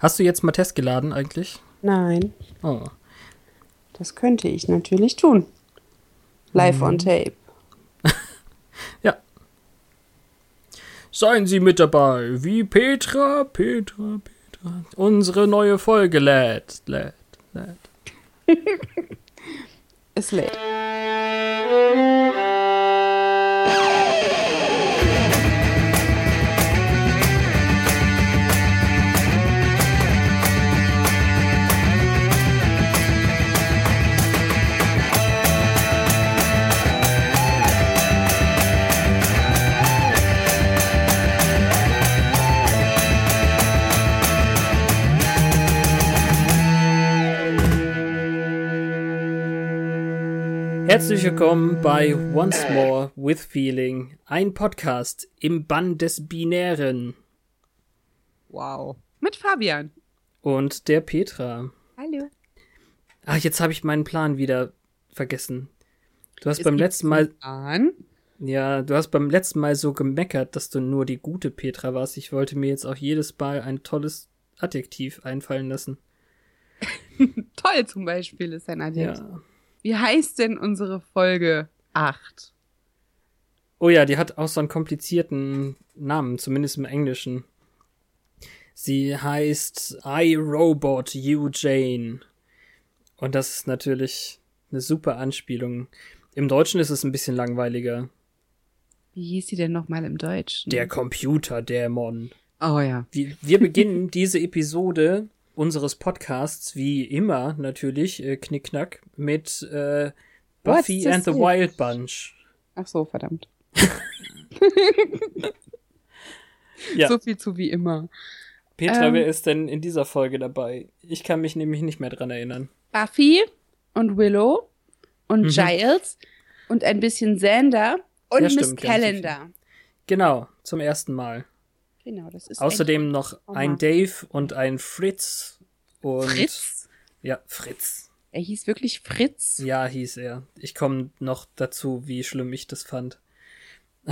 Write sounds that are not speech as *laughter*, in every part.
Hast du jetzt mal Test geladen eigentlich? Nein. Oh. Das könnte ich natürlich tun. Live Mhm. on tape. *laughs* Ja. Seien Sie mit dabei, wie Petra, Petra, Petra. Unsere neue Folge lädt, lädt, lädt. *laughs* Ist late. *laughs* Herzlich willkommen bei Once More with Feeling, ein Podcast im Bann des Binären Wow. Mit Fabian. und der Petra. Hallo. Ach, jetzt habe ich meinen Plan wieder vergessen. Du hast Es beim letzten Mal, An. ja, du hast beim letzten Mal so gemeckert, dass du nur die gute Petra warst. Ich wollte mir jetzt auch jedes Mal ein tolles Adjektiv einfallen lassen. *laughs* Toll zum Beispiel ist ein Adjektiv. Ja. Wie heißt denn unsere Folge 8? Oh ja, die hat auch so einen komplizierten Namen, zumindest im Englischen. Sie heißt I Robot You Jane. Und das ist natürlich eine super Anspielung. Im Deutschen ist es ein bisschen langweiliger. Wie hieß sie denn nochmal im Deutschen? Der Computerdämon. Oh ja. Wir, wir beginnen diese Episode unseres Podcasts wie immer natürlich, äh, Knickknack, mit äh, Buffy and the? Wild Bunch. Ach so, verdammt. *laughs* Ja. So viel zu wie immer. Petra, Ähm. wer ist denn in dieser Folge dabei? Ich kann mich nämlich nicht mehr dran erinnern. Buffy und Willow und Mhm. Giles und ein bisschen Xander und Ja, Miss stimmt, Calendar. Genau, zum ersten Mal. Genau, das ist Außerdem noch Oh ein. Dave und ein Fritz. Und ein Fritz. Ja, Fritz. Er hieß wirklich Fritz. Ja, hieß er. Ich komme noch dazu, wie schlimm ich das fand. *laughs*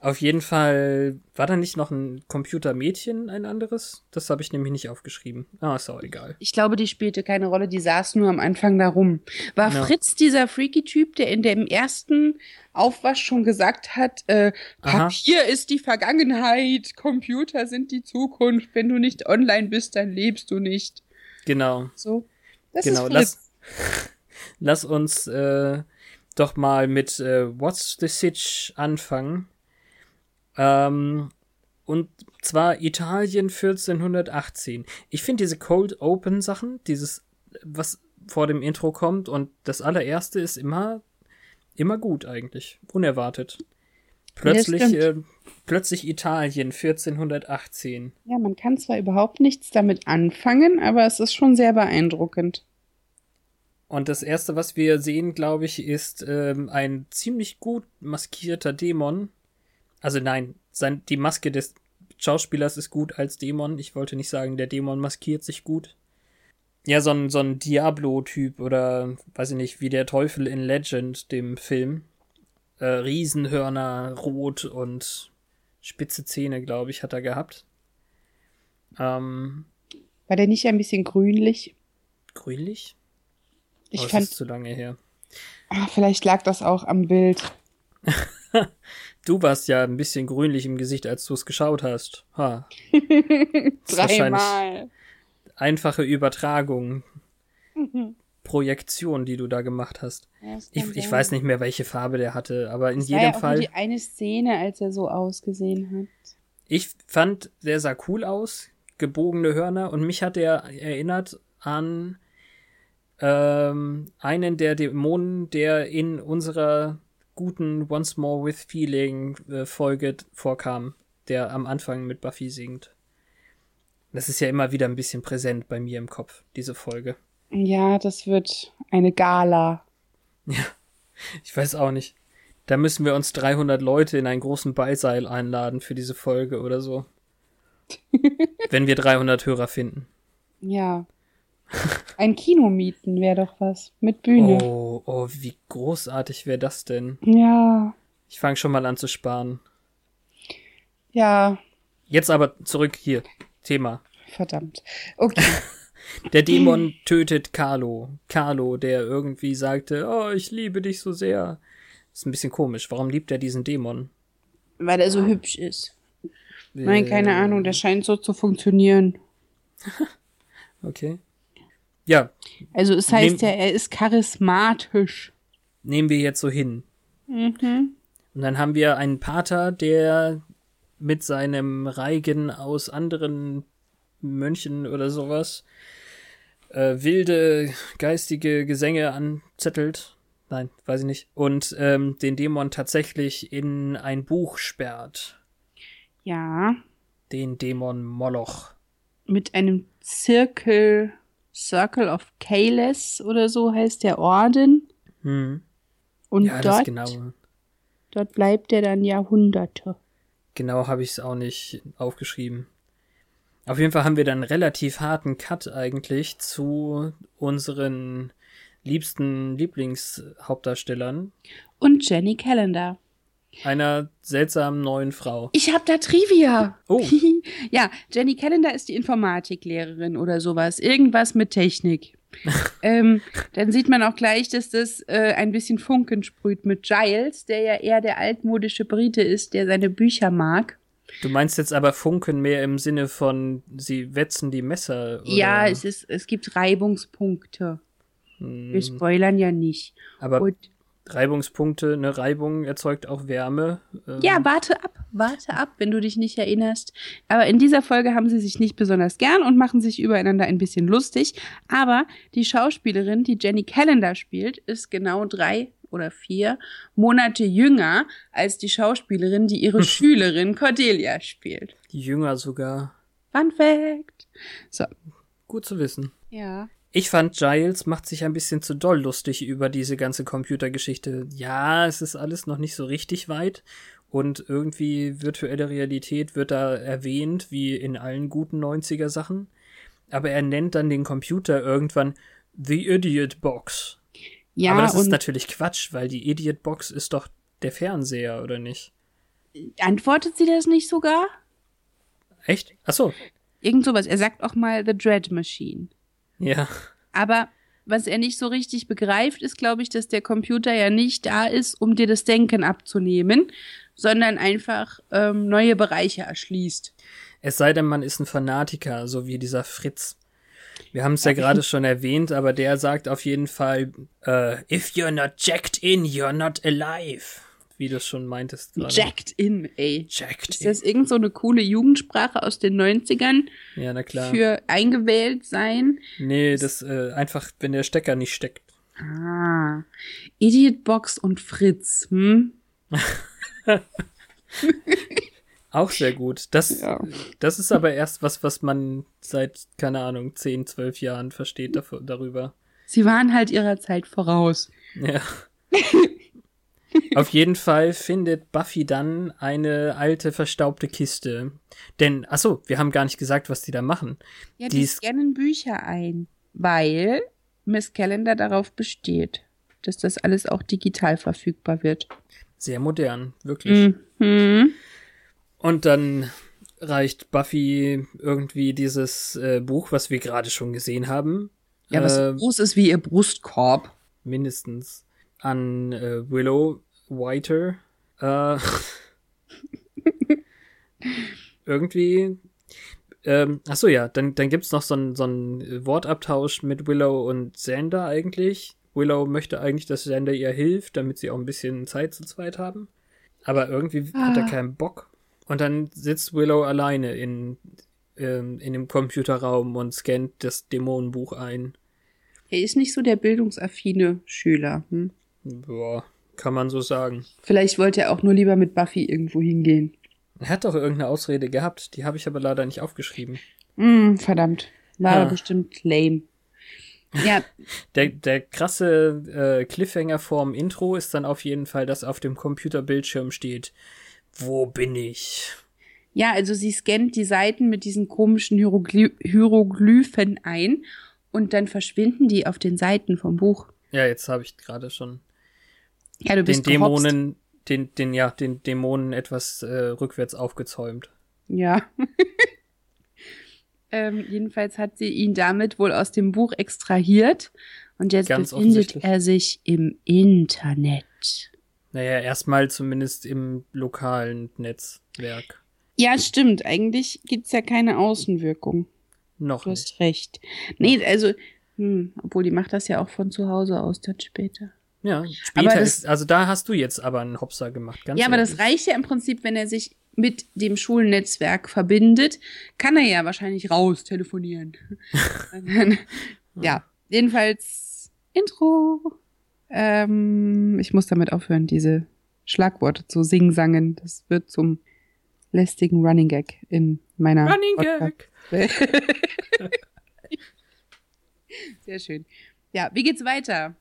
Auf jeden Fall war da nicht noch ein Computermädchen, ein anderes? Das habe ich nämlich nicht aufgeschrieben. Ah, ist auch egal. Ich glaube, die spielte keine Rolle, die saß nur am Anfang da rum. War Ja. Fritz dieser Freaky-Typ, der in dem ersten Aufwasch schon gesagt hat, äh, Aha. Papier ist die Vergangenheit, Computer sind die Zukunft, wenn du nicht online bist, dann lebst du nicht. Genau. So. Das genau, ist lass, Fritz. *laughs* lass uns äh, doch mal mit äh, What's the Sitch anfangen. Ähm, und zwar Italien 1418. Ich finde diese Cold Open Sachen, dieses, was vor dem Intro kommt und das allererste ist immer, immer gut eigentlich. Unerwartet. Plötzlich, äh, plötzlich Italien 1418. Ja, man kann zwar überhaupt nichts damit anfangen, aber es ist schon sehr beeindruckend. Und das erste, was wir sehen, glaube ich, ist ähm, ein ziemlich gut maskierter Dämon. Also nein, sein, die Maske des Schauspielers ist gut als Dämon. Ich wollte nicht sagen, der Dämon maskiert sich gut. Ja, so ein, so ein Diablo-Typ oder weiß ich nicht, wie der Teufel in Legend, dem Film. Äh, Riesenhörner, rot und spitze Zähne, glaube ich, hat er gehabt. Ähm, War der nicht ein bisschen grünlich? grünlich? Ich oh, das fand, ist zu lange her. ah, vielleicht lag das auch am Bild. *laughs* Du warst ja ein bisschen grünlich im Gesicht, als du es geschaut hast. Ha. *laughs* Dreimal. Einfache Übertragung. Projektion, die du da gemacht hast. Ja, das Ich, ich weiß nicht mehr, welche Farbe der hatte, aber in war jedem ja auch Fall. Nur die eine Szene, als er so ausgesehen hat. Ich fand, der sah cool aus, gebogene Hörner und mich hat er erinnert an ähm, einen der Dämonen, der in unserer guten Once More with Feeling äh, Folge vorkam, der am Anfang mit Buffy singt. Das ist ja immer wieder ein bisschen präsent bei mir im Kopf, diese Folge. Ja, das wird eine Gala. Ich weiß auch nicht. Da müssen wir uns 300 Leute in einen großen Beiseil einladen für diese Folge oder so. *laughs* Wenn wir 300 Hörer finden. Ja. *laughs* Ein Kino mieten wäre doch was. Mit Bühne. Oh, oh, wie großartig wäre das denn? Ja. Ich fange schon mal an zu sparen. Ja. Jetzt aber zurück hier. Thema. Verdammt. Okay. *laughs* Der Dämon tötet Carlo. Carlo, der irgendwie sagte, oh, ich liebe dich so sehr. Ist ein bisschen komisch. Warum liebt er diesen Dämon? Weil er so hübsch ist. Nein, keine Ahnung, das scheint so zu funktionieren. *laughs* Okay. Ja, Also es heißt Nehm- ja, er ist charismatisch. nehmen wir jetzt so hin. Mhm. Und dann haben wir einen Pater, der mit seinem Reigen aus anderen Mönchen oder sowas äh, wilde geistige Gesänge anzettelt. Nein, weiß ich nicht. Und ähm, den Dämon tatsächlich in ein Buch sperrt. Ja, Den Dämon Moloch. mit einem Zirkel, Circle of Kales oder so heißt der Orden. Hm. Und Ja, dort, genau. dort bleibt er dann Jahrhunderte. Genau habe ich es auch nicht aufgeschrieben. Auf jeden Fall haben wir dann einen relativ harten Cut eigentlich zu unseren liebsten Lieblingshauptdarstellern, Und Jenny Calendar. Einer seltsamen neuen Frau. Ich hab da Trivia. Oh. *laughs* ja, Jenny Calendar ist die Informatiklehrerin oder sowas. Irgendwas mit Technik. *laughs* ähm, dann sieht man auch gleich, dass das äh, ein bisschen Funken sprüht mit Giles, der ja eher der altmodische Brite ist, der seine Bücher mag. Du meinst jetzt aber Funken mehr im Sinne von, sie wetzen die Messer? Oder? Ja, es ist, es gibt Reibungspunkte. Hm, Wir spoilern ja nicht. aber Und Reibungspunkte, eine Reibung erzeugt auch Wärme. Ähm, Ja, warte ab, warte ab, wenn du dich nicht erinnerst. Aber in dieser Folge haben sie sich nicht besonders gern und machen sich übereinander ein bisschen lustig. Aber die Schauspielerin, die Jenny Calendar spielt, ist genau drei oder vier Monate jünger als die Schauspielerin, die ihre *laughs* Schülerin Cordelia spielt. Die Jünger sogar. Fun Fact. So. Gut zu wissen. Ja. Ich fand, Giles macht sich ein bisschen zu doll lustig über diese ganze Computergeschichte. Ja, es ist alles noch nicht so richtig weit und irgendwie virtuelle Realität wird da erwähnt, wie in allen guten 90er Sachen. Aber er nennt dann den Computer irgendwann The Idiot Box. Ja, Aber das ist natürlich Quatsch, weil die Idiot Box ist doch der Fernseher, oder nicht? antwortet sie das nicht sogar? Echt? Ach so. Irgend sowas. Er sagt auch mal The Dread Machine. Ja. Aber was er nicht so richtig begreift, ist, glaube ich, dass der Computer ja nicht da ist, um dir das Denken abzunehmen, sondern einfach ähm, neue Bereiche erschließt. Es sei denn, man ist ein Fanatiker, so wie dieser Fritz. Wir haben es ja gerade schon erwähnt, aber der sagt auf jeden Fall, äh, if you're not jacked in, you're not alive. Wie du es schon meintest gerade. Jacked in, ey. Jacked Ist in. das irgend so eine coole Jugendsprache aus den 90ern Ja, na klar. für eingewählt sein? nee, das äh, einfach, wenn der Stecker nicht steckt. Ah. Idiot Box und Fritz, hm? *laughs* Auch sehr gut. Das, Ja. das ist aber erst was, was man seit, keine Ahnung, 10, 12 Jahren versteht dafür, darüber. Sie waren halt ihrer Zeit voraus. Ja. *laughs* *laughs* Auf jeden Fall findet Buffy dann eine alte verstaubte Kiste. Denn, ach so, wir haben gar nicht gesagt, was die da machen. Ja, Die die scannen Bücher ein, weil Miss Calendar darauf besteht, dass das alles auch digital verfügbar wird. Sehr modern, wirklich. Mhm. Und dann reicht Buffy irgendwie dieses äh, Buch, was wir gerade schon gesehen haben, Ja, was äh, groß ist wie ihr Brustkorb. mindestens an äh, Willow Whiter. Äh, *laughs* irgendwie. Ähm, ach so, ja, dann, dann gibt's noch so einen so Wortabtausch mit Willow und Xander eigentlich. Willow möchte eigentlich, dass Xander ihr hilft, damit sie auch ein bisschen Zeit zu zweit haben. Aber irgendwie hat er Ah. keinen Bock. Und dann sitzt Willow alleine in, ähm, in dem Computerraum und scannt das Dämonenbuch ein. Er ist nicht so der bildungsaffine Schüler. Hm? Boah, kann man so sagen. Vielleicht wollte er auch nur lieber mit Buffy irgendwo hingehen. Er hat doch irgendeine Ausrede gehabt, die habe ich aber leider nicht aufgeschrieben. Hm, verdammt. War aber bestimmt lame. Ja, *laughs* Der, der krasse äh, Cliffhanger vorm Intro ist dann auf jeden Fall, dass auf dem Computerbildschirm steht, wo bin ich? ja, also sie scannt die Seiten mit diesen komischen Hierogly Hieroglyphen ein und dann verschwinden die auf den Seiten vom Buch. Ja, jetzt habe ich gerade schon Ja, du den bist gehopst. Dämonen, den, den, ja, den Dämonen etwas äh, rückwärts aufgezäumt. Ja. *laughs* Ähm, jedenfalls hat sie ihn damit wohl aus dem Buch extrahiert und jetzt Ganz befindet er sich im Internet. Naja, erstmal zumindest im lokalen Netzwerk. Ja, stimmt. Eigentlich gibt's ja keine Außenwirkung. Noch Du nicht. hast recht. Nee, also, hm, obwohl die macht das ja auch von zu Hause aus dann später. Ja, später das- ist, also da hast du jetzt aber einen Hopser gemacht, ganz ja, aber das ehrlich. reicht ja im Prinzip, wenn er sich mit dem Schulnetzwerk verbindet, kann er ja wahrscheinlich raus telefonieren. Dann- *laughs* ja, jedenfalls Intro. Ähm, ich muss damit aufhören, diese Schlagworte zu singsangen. Das wird zum lästigen Running Gag in meiner Running Gag. *laughs* Sehr schön. Ja, wie geht's weiter?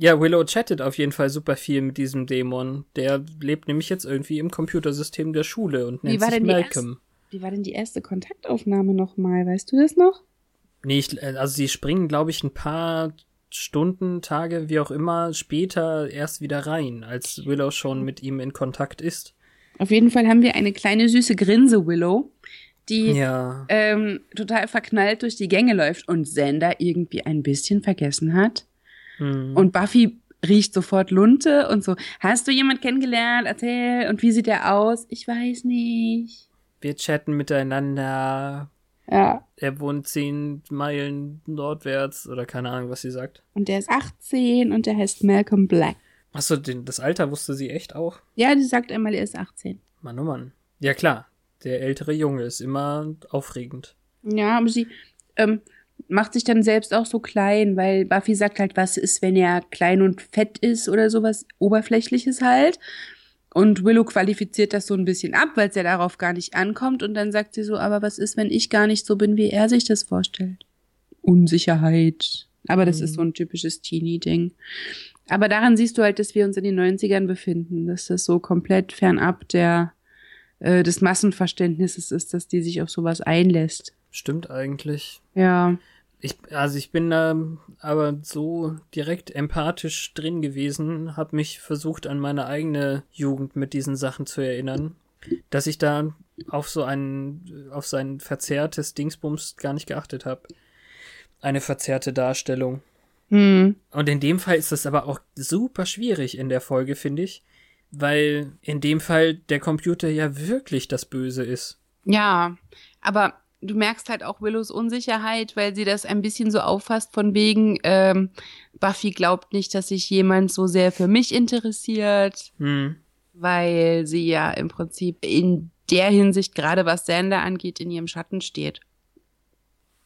Ja, Willow chattet auf jeden Fall super viel mit diesem Dämon. Der lebt nämlich jetzt irgendwie im Computersystem der Schule und nennt sich Malcolm. Wie war denn die erste Kontaktaufnahme nochmal? Weißt du das noch? Nee, ich, äh, also sie springen, glaube ich, ein paar Stunden, Tage, wie auch immer, später erst wieder rein, als Willow schon mit ihm in Kontakt ist. Auf jeden Fall haben wir eine kleine süße Grinse Willow, die Ja. ähm, total verknallt durch die Gänge läuft und Xander irgendwie ein bisschen vergessen hat. Hm. Und Buffy riecht sofort Lunte und so, hast du jemand kennengelernt? Erzähl. Und wie sieht er aus? Ich weiß nicht. Wir chatten miteinander. Ja. Er wohnt zehn Meilen nordwärts oder keine Ahnung, was sie sagt. Und der ist 18 und der heißt Malcolm Black. Achso, den, das Alter wusste sie echt auch. Ja, die sagt einmal, er ist 18. Mann, oh Mann. Ja, klar. Der ältere Junge ist immer aufregend. Ja, aber sie ähm, macht sich dann selbst auch so klein, weil Buffy sagt halt, was ist, wenn er klein und fett ist oder sowas Oberflächliches halt. Und Willow qualifiziert das so ein bisschen ab, weil es ja darauf gar nicht ankommt. Und dann sagt sie so, aber was ist, wenn ich gar nicht so bin, wie er sich das vorstellt? Unsicherheit. Aber das Mhm. ist so ein typisches Teenie-Ding. Aber daran siehst du halt, dass wir uns in den 90ern befinden, dass das so komplett fernab der, äh, des Massenverständnisses ist, dass die sich auf sowas einlässt. Stimmt eigentlich. Ja. Ich, also ich bin da aber so direkt empathisch drin gewesen, habe mich versucht an meine eigene Jugend mit diesen Sachen zu erinnern, dass ich da auf so ein, auf sein verzerrtes Dingsbums gar nicht geachtet habe. Eine verzerrte Darstellung. Hm. Und in dem Fall ist das aber auch super schwierig in der Folge, finde ich, weil in dem Fall der Computer ja wirklich das Böse ist. Ja, aber du merkst halt auch Willows Unsicherheit, weil sie das ein bisschen so auffasst von wegen, ähm, Buffy glaubt nicht, dass sich jemand so sehr für mich interessiert, Hm. weil sie ja im Prinzip in der Hinsicht, gerade was Sander angeht, in ihrem Schatten steht.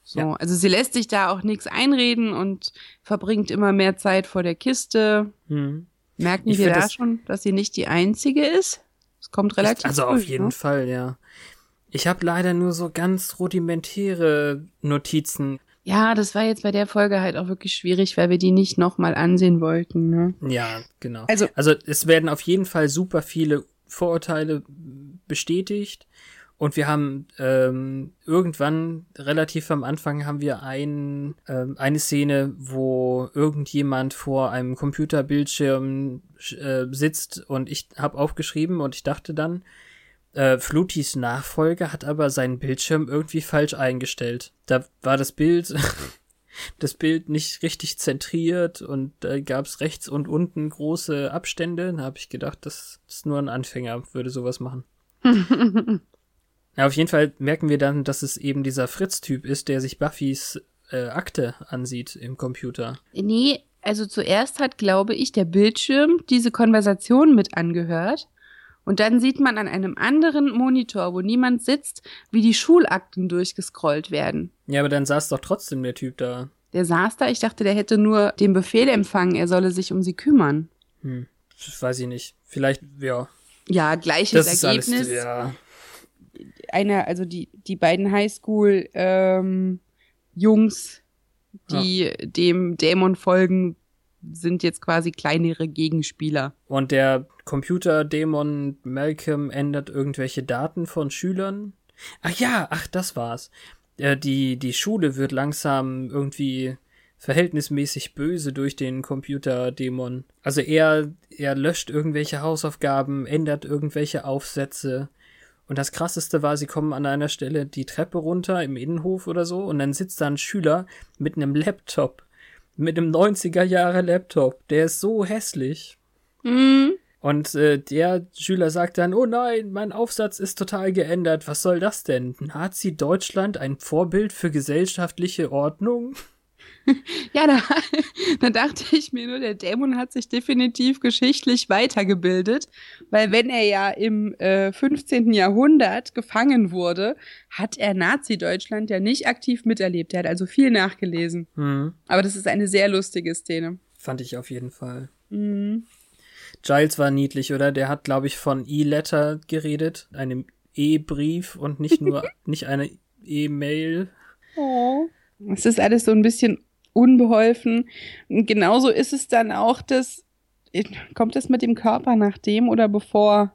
So, Ja. also sie lässt sich da auch nichts einreden und verbringt immer mehr Zeit vor der Kiste. Hm. Merken Ich wir da das- schon, dass sie nicht die einzige ist? Es kommt relativ Also früh, auf jeden ne? Fall, ja. Ich habe leider nur so ganz rudimentäre Notizen. Ja, das war jetzt bei der Folge halt auch wirklich schwierig, weil wir die nicht nochmal ansehen wollten. Ne? Ja, genau. Also- also es werden auf jeden Fall super viele Vorurteile bestätigt. Und wir haben ähm, irgendwann, relativ am Anfang, haben wir ein, ähm, eine Szene, wo irgendjemand vor einem Computerbildschirm äh, sitzt und ich habe aufgeschrieben und ich dachte dann, äh, Flutis Nachfolger hat aber seinen Bildschirm irgendwie falsch eingestellt. Da war das Bild, *laughs* das Bild nicht richtig zentriert und da gab es rechts und unten große Abstände. Da habe ich gedacht, das ist nur ein Anfänger, würde sowas machen. *laughs* Ja, auf jeden Fall merken wir dann, dass es eben dieser Fritz-Typ ist, der sich Buffys äh, Akte ansieht im Computer. Nee, also zuerst hat, glaube ich, der Bildschirm diese Konversation mit angehört. Und dann sieht man an einem anderen Monitor, wo niemand sitzt, wie die Schulakten durchgescrollt werden. Ja, aber dann saß doch trotzdem der Typ da. Der saß da, ich dachte, der hätte nur den Befehl empfangen, er solle sich um sie kümmern. Hm, das weiß ich nicht. Vielleicht, ja. Ja, gleiches Das ist Ergebnis. alles, ja. einer, also die, die beiden Highschool ähm, Jungs, die dem Dämon folgen, sind jetzt quasi kleinere Gegenspieler. Und der Computerdämon Malcolm ändert irgendwelche Daten von Schülern. Ach ja, ach, das war's. Äh, die, die Schule wird langsam irgendwie verhältnismäßig böse durch den Computerdämon. Also er, er löscht irgendwelche Hausaufgaben, ändert irgendwelche Aufsätze Und das krasseste war, sie kommen an einer Stelle die Treppe runter im Innenhof oder so und dann sitzt da ein Schüler mit einem Laptop. Mit einem 90er Jahre Laptop. Der ist so hässlich. Mhm. Und äh, der Schüler sagt dann, oh nein, mein Aufsatz ist total geändert. Was soll das denn? Nazi Deutschland ein Vorbild für gesellschaftliche Ordnung? *laughs* *laughs* Ja, da, *laughs* da dachte ich mir nur, der Dämon hat sich definitiv geschichtlich weitergebildet, weil wenn er ja im äh, 15. Jahrhundert gefangen wurde, hat er Nazi-Deutschland ja nicht aktiv miterlebt. Er hat also viel nachgelesen. Hm, Aber das ist eine sehr lustige Szene. fand ich auf jeden Fall. Mhm. Giles war niedlich, oder? Der hat, glaube ich, von E-Letter geredet, einem E-Brief und nicht nur, *laughs* nicht eine E-Mail. Oh. Es ist alles so ein bisschen unbeholfen. Und genauso ist es dann auch, dass. Kommt es mit dem Körper nach dem oder bevor?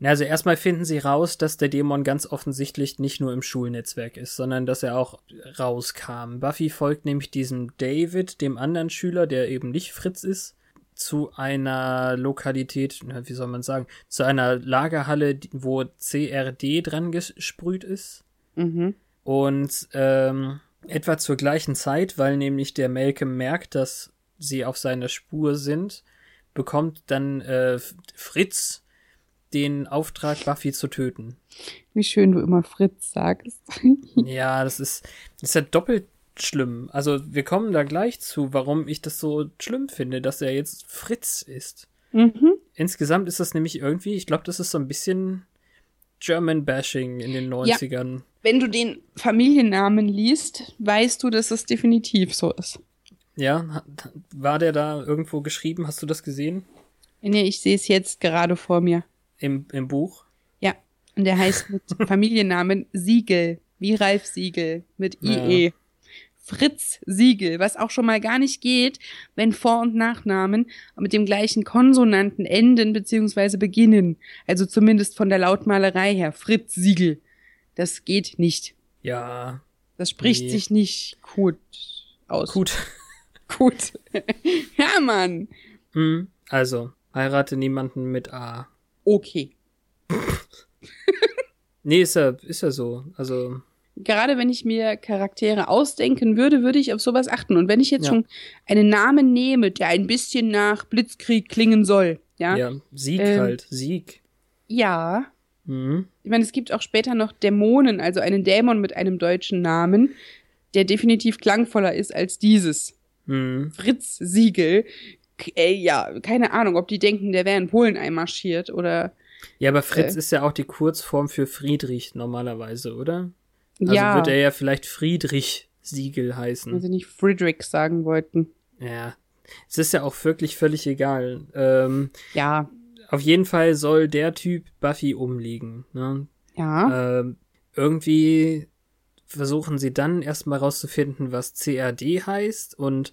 Na, Also erstmal finden sie raus, dass der Dämon ganz offensichtlich nicht nur im Schulnetzwerk ist, sondern dass er auch rauskam. Buffy folgt nämlich diesem David, dem anderen Schüler, der eben nicht Fritz ist, zu einer Lokalität, wie soll man sagen, zu einer Lagerhalle, wo CRD dran gesprüht ist. Mhm. Und ähm, etwa zur gleichen Zeit, weil nämlich der Malcolm merkt, dass sie auf seiner Spur sind, bekommt dann äh, Fritz den Auftrag, Buffy zu töten. Wie schön du immer Fritz sagst. *laughs* Ja, das ist, das ist ja doppelt schlimm. Also wir kommen da gleich zu, warum ich das so schlimm finde, dass er jetzt Fritz ist. mhm. Insgesamt ist das nämlich irgendwie, ich glaube, das ist so ein bisschen German-Bashing in den 90ern. Wenn du den Familiennamen liest, weißt du, dass es definitiv so ist. Ja, war der da irgendwo geschrieben? Hast du das gesehen? Nee, ich sehe es jetzt gerade vor mir. Im, im Buch? Ja. Und der heißt mit *laughs* Familiennamen Siegel, wie Ralf Siegel, mit Ja. IE. Fritz Siegel, was auch schon mal gar nicht geht, wenn Vor- und Nachnamen mit dem gleichen Konsonanten enden bzw. beginnen. Also zumindest von der Lautmalerei her. Fritz Siegel. Das geht nicht. Ja, Das spricht Nee. sich nicht gut aus. gut. *laughs* Gut. *laughs* ja, Mann. Hm, also, heirate niemanden mit A. Okay. *laughs* Nee, ist ja, ist ja so. Also, Gerade wenn ich mir Charaktere ausdenken würde, würde ich auf sowas achten. Und wenn ich jetzt Ja. schon einen Namen nehme, der ein bisschen nach Blitzkrieg klingen soll, ja? ja, Sieg Ähm. halt, Sieg. Ja. Hm. Ich meine, es gibt auch später noch Dämonen, also einen Dämon mit einem deutschen Namen, der definitiv klangvoller ist als dieses. Hm. Fritz Siegel. Ey, ja, keine Ahnung, ob die denken, der wäre in Polen einmarschiert oder. Ja, aber Fritz Äh. ist ja auch die Kurzform für Friedrich normalerweise, oder? Also ja, wird er ja vielleicht Friedrich Siegel heißen. wenn sie nicht Friedrich sagen wollten. Ja. Es ist ja auch wirklich völlig egal. Ähm, Ja, auf jeden Fall soll der Typ Buffy umlegen. Ne? ja. Ähm, irgendwie versuchen sie dann erstmal rauszufinden, was CRD heißt. Und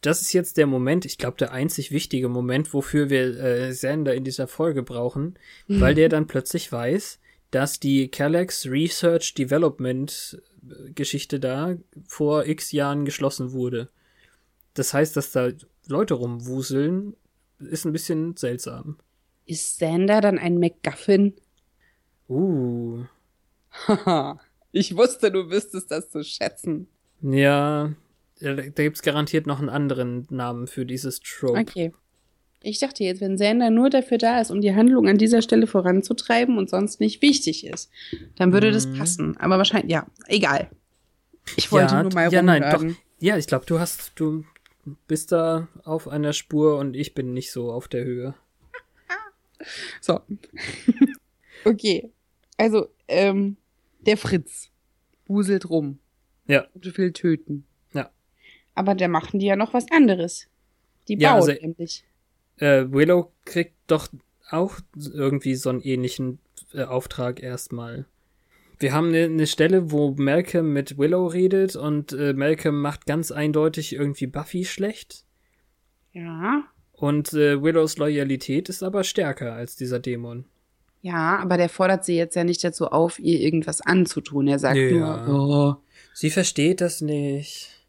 das ist jetzt der Moment, ich glaube, der einzig wichtige Moment, wofür wir äh, Sander in dieser Folge brauchen, weil *laughs* der dann plötzlich weiß, dass die Calyx Research Development äh, Geschichte da vor x Jahren geschlossen wurde. Das heißt, dass da Leute rumwuseln, ist ein bisschen seltsam. Ist Sander dann ein MacGuffin? Uh. Haha, ich wusste, du wüsstest das zu schätzen. Ja, da, da gibt's garantiert noch einen anderen Namen für dieses Trope. Okay. Ich dachte jetzt, wenn Sander nur dafür da ist, um die Handlung an dieser Stelle voranzutreiben und sonst nicht wichtig ist, dann würde das Mhm. passen. Aber wahrscheinlich, ja, egal. Ich wollte ja, nur mal ja, nein, doch. Ja, ich glaube, du hast, du bist da auf einer Spur und ich bin nicht so auf der Höhe. So. *laughs* okay. Also, ähm, der Fritz wuselt rum. Ja. Und will töten. Ja. Aber da machen die ja noch was anderes. Die Ja, bauen also- nämlich. Äh, Willow kriegt doch auch irgendwie so einen ähnlichen äh, Auftrag erstmal. Wir haben eine ne Stelle, wo Malcolm mit Willow redet und äh, Malcolm macht ganz eindeutig irgendwie Buffy schlecht. Ja. Und äh, Willows Loyalität ist aber stärker als dieser Dämon. Ja, aber der fordert sie jetzt ja nicht dazu auf, ihr irgendwas anzutun. Er sagt Ja. nur, oh, Sie versteht das nicht.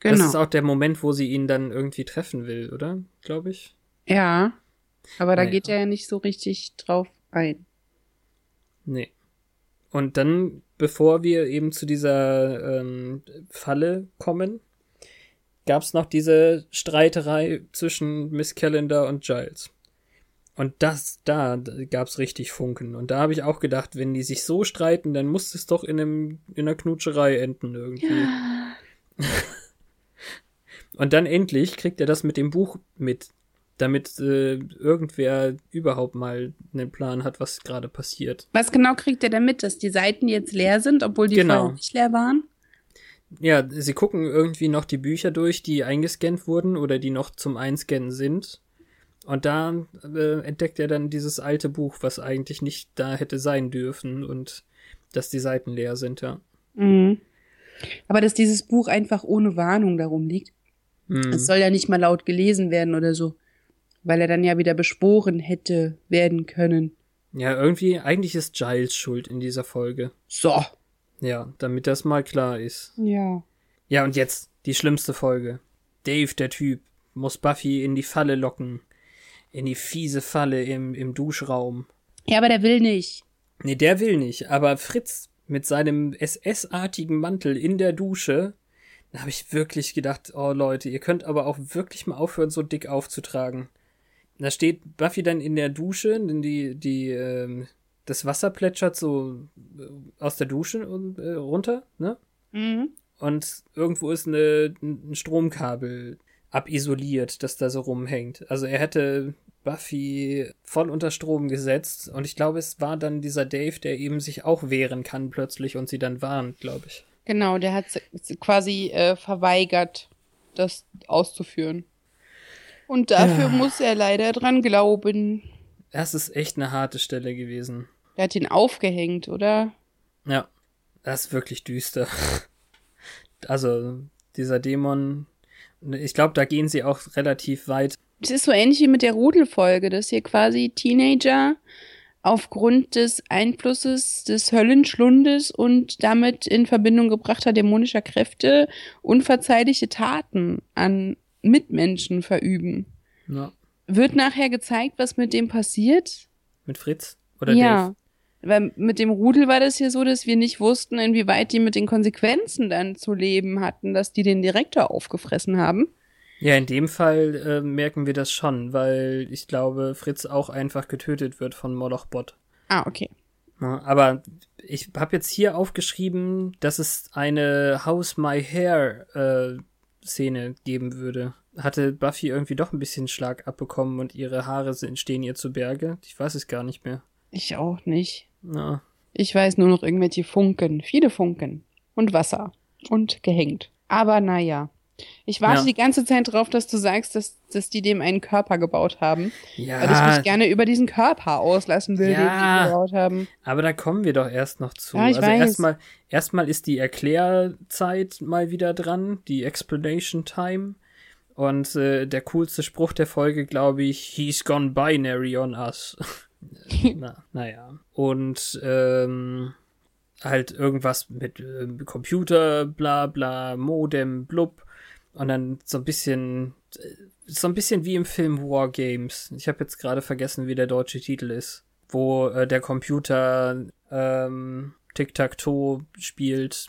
Genau. Das ist auch der Moment, wo sie ihn dann irgendwie treffen will, oder? Glaube ich. ja. Aber da Naja. geht er ja nicht so richtig drauf ein. Nee. Und dann, bevor wir eben zu dieser ähm, Falle kommen, gab's noch diese Streiterei zwischen Miss Calendar und Giles. Und das, da gab's richtig Funken. Und da habe ich auch gedacht, wenn die sich so streiten, dann muss es doch in, einem, in einer Knutscherei enden irgendwie. *laughs* und dann endlich kriegt er das mit dem Buch mit, damit äh, irgendwer überhaupt mal einen Plan hat, was gerade passiert. Was genau kriegt er damit, dass die Seiten jetzt leer sind, obwohl die Genau. vorher nicht leer waren? Ja, sie gucken irgendwie noch die Bücher durch, die eingescannt wurden oder die noch zum Einscannen sind. Und da äh, entdeckt er dann dieses alte Buch, was eigentlich nicht da hätte sein dürfen und dass die Seiten leer sind, ja. Mhm. Aber dass dieses Buch einfach ohne Warnung darum liegt. Hm. Es soll ja nicht mal laut gelesen werden oder so. Weil er dann ja wieder beschworen hätte werden können. Ja, irgendwie, eigentlich ist Giles schuld in dieser Folge. So. Ja, damit das mal klar ist. Ja. Ja, und jetzt die schlimmste Folge. Dave, der Typ, muss Buffy in die Falle locken. In die fiese Falle im, im Duschraum. Ja, aber der will nicht. Nee, der will nicht, aber Fritz mit seinem SS-artigen Mantel in der Dusche, da habe ich wirklich gedacht, oh Leute, ihr könnt aber auch wirklich mal aufhören, so dick aufzutragen. Da steht Buffy dann in der Dusche, denn die, die, ähm, das Wasser plätschert so äh, aus der Dusche und, äh, runter, ne? Mhm. Und irgendwo ist eine, ein Stromkabel abisoliert, das da so rumhängt. Also er hätte Buffy voll unter Strom gesetzt und ich glaube, es war dann dieser Dave, der eben sich auch wehren kann plötzlich und sie dann warnt, glaube ich. Genau, der hat quasi äh, verweigert, das auszuführen. Und dafür Ja. muss er leider dran glauben. Das ist echt eine harte Stelle gewesen. Der hat ihn aufgehängt, oder? Ja, das ist wirklich düster. *laughs* Also, dieser Dämon, ich glaube, da gehen sie auch relativ weit. Es ist so ähnlich wie mit der Rudelfolge, dass hier quasi Teenager aufgrund des Einflusses des Höllenschlundes und damit in Verbindung gebrachter dämonischer Kräfte unverzeihliche Taten an Mitmenschen verüben. Ja. Wird nachher gezeigt, was mit dem passiert? Mit Fritz oder ja. Dave. Weil mit dem Rudel war das ja so, dass wir nicht wussten, inwieweit die mit den Konsequenzen dann zu leben hatten, dass die den Direktor aufgefressen haben. Ja, in dem Fall äh, merken wir das schon, weil ich glaube, Fritz auch einfach getötet wird von Molochbot. Ah, okay. Ja, aber ich habe jetzt hier aufgeschrieben, dass es eine House My Hair äh, Szene geben würde. Hatte Buffy irgendwie doch ein bisschen Schlag abbekommen und ihre Haare sind, stehen ihr zu Berge? Ich weiß es gar nicht mehr. Ich auch nicht. Ja. Ich weiß nur noch irgendwelche Funken, viele Funken und Wasser und gehängt. Aber naja. Ich warte Ja. die ganze Zeit drauf, dass du sagst, dass, dass die dem einen Körper gebaut haben. Ja, Weil ich mich gerne über diesen Körper auslassen will, Ja. den sie gebaut haben. aber da kommen wir doch erst noch zu. Ja, ich also erstmal erstmal ist die Erklärzeit mal wieder dran, die Explanation Time. Und äh, der coolste Spruch der Folge, glaube ich, he's gone binary on us. *laughs* Na, naja. Und ähm, halt irgendwas mit ähm, Computer, bla bla, Modem, blub. Und dann so ein bisschen, so ein bisschen wie im Film War Games. Ich habe jetzt gerade vergessen, wie der deutsche Titel ist. Wo äh, der Computer ähm, Tic-Tac-Toe spielt,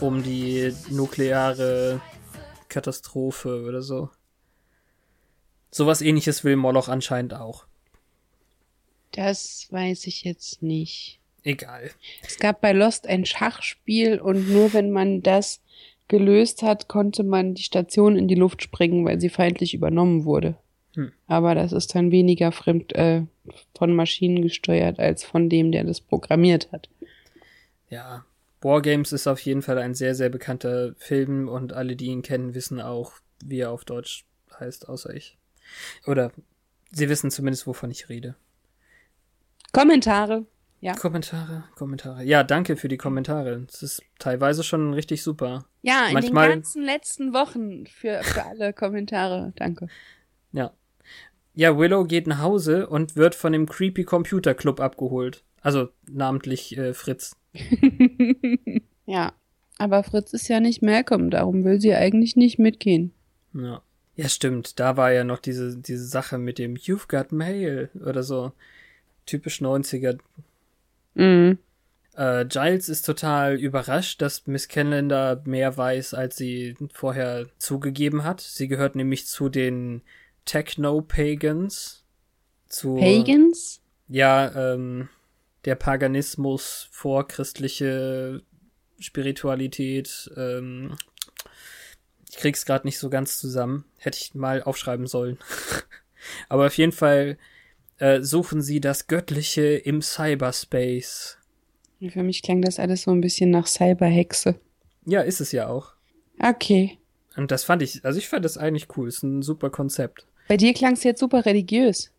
um die nukleare Katastrophe oder so. Sowas ähnliches will Moloch anscheinend auch. Das weiß ich jetzt nicht. Egal. Es gab bei Lost ein Schachspiel und nur wenn man das gelöst hat, konnte man die Station in die Luft springen, weil sie feindlich übernommen wurde. Hm. Aber das ist dann weniger fremd äh, von Maschinen gesteuert als von dem, der das programmiert hat. Ja. Wargames ist auf jeden Fall ein sehr, sehr bekannter Film und alle, die ihn kennen, wissen auch, wie er auf Deutsch heißt, außer ich. Oder sie wissen zumindest, wovon ich rede. Kommentare. Ja. Kommentare, Kommentare. Ja, danke für die Kommentare. Das ist teilweise schon richtig super. Ja, in Manchmal- den ganzen letzten Wochen für, für alle Kommentare. Danke. Ja. Ja, Willow geht nach Hause und wird von dem Creepy Computer Club abgeholt. Also namentlich äh, Fritz. *laughs* Ja. Aber Fritz ist ja nicht Malcolm, darum will sie eigentlich nicht mitgehen. Ja. Ja, stimmt. Da war ja noch diese, diese Sache mit dem You've got Mail oder so. Typisch 90er. Mhm. Äh, Giles ist total überrascht, dass Miss Canlander mehr weiß, als sie vorher zugegeben hat. Sie gehört nämlich zu den Techno-Pagans. Zu, Pagans? Ja, ähm, der Paganismus, vorchristliche Spiritualität. Ähm, ich krieg's gerade nicht so ganz zusammen. Hätte ich mal aufschreiben sollen. *laughs* Aber auf jeden Fall äh, suchen sie das Göttliche im Cyberspace. Für mich klang das alles so ein bisschen nach Cyberhexe. Ja, ist es ja auch. Okay. Und das fand ich, also ich fand das eigentlich cool. Ist ein super Konzept. Bei dir klang es jetzt super religiös.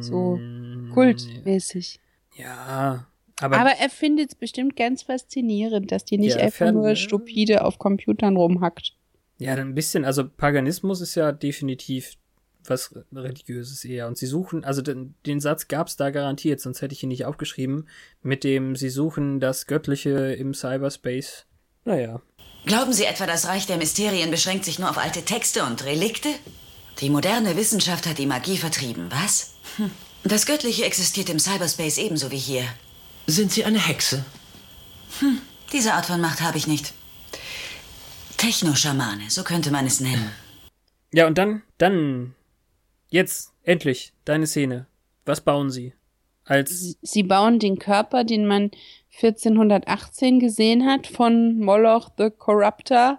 So Mm, kultmäßig. Ja, aber, Aber er findet es bestimmt ganz faszinierend, dass die nicht Ja, einfach nur stupide auf Computern rumhackt. ja, ein bisschen, also Paganismus ist ja definitiv was religiöses eher. Und sie suchen, also den, den Satz gab's da garantiert, sonst hätte ich ihn nicht aufgeschrieben, mit dem sie suchen das Göttliche im Cyberspace. Naja. Glauben Sie etwa, das Reich der Mysterien beschränkt sich nur auf alte Texte und Relikte? Die moderne Wissenschaft hat die Magie vertrieben, was? Hm. Das Göttliche existiert im Cyberspace ebenso wie hier. Sind Sie eine Hexe? Diese Art von Macht habe ich nicht. Techno-Schamane, so könnte man es nennen. Ja, und dann, dann, jetzt, endlich, deine Szene. Was bauen sie? Als, Sie- bauen den Körper, den man 1418 gesehen hat, von Moloch the Corruptor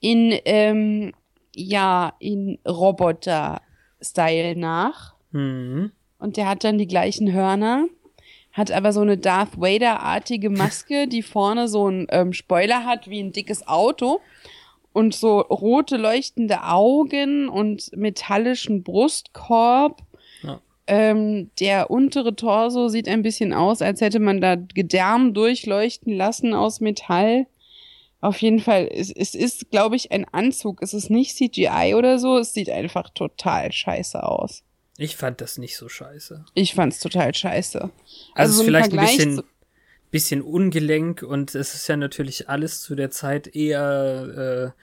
in, ähm, ja, in Roboter-Style nach. hm, Und der hat dann die gleichen Hörner, hat aber so eine Darth Vader-artige Maske, die vorne so ein ähm, Spoiler hat wie ein dickes Auto und so rote leuchtende Augen und metallischen Brustkorb. Ja. Ähm, der untere Torso sieht ein bisschen aus, als hätte man da Gedärm durchleuchten lassen aus Metall. Auf jeden Fall, es, es ist, glaube ich, ein Anzug. Es ist nicht CGI oder so. Es sieht einfach total scheiße aus. ich fand das nicht so scheiße. Ich fand's total scheiße. Also, so es ist im vielleicht ein Vergleich bisschen, zu- bisschen ungelenk und es ist ja natürlich alles zu der Zeit eher,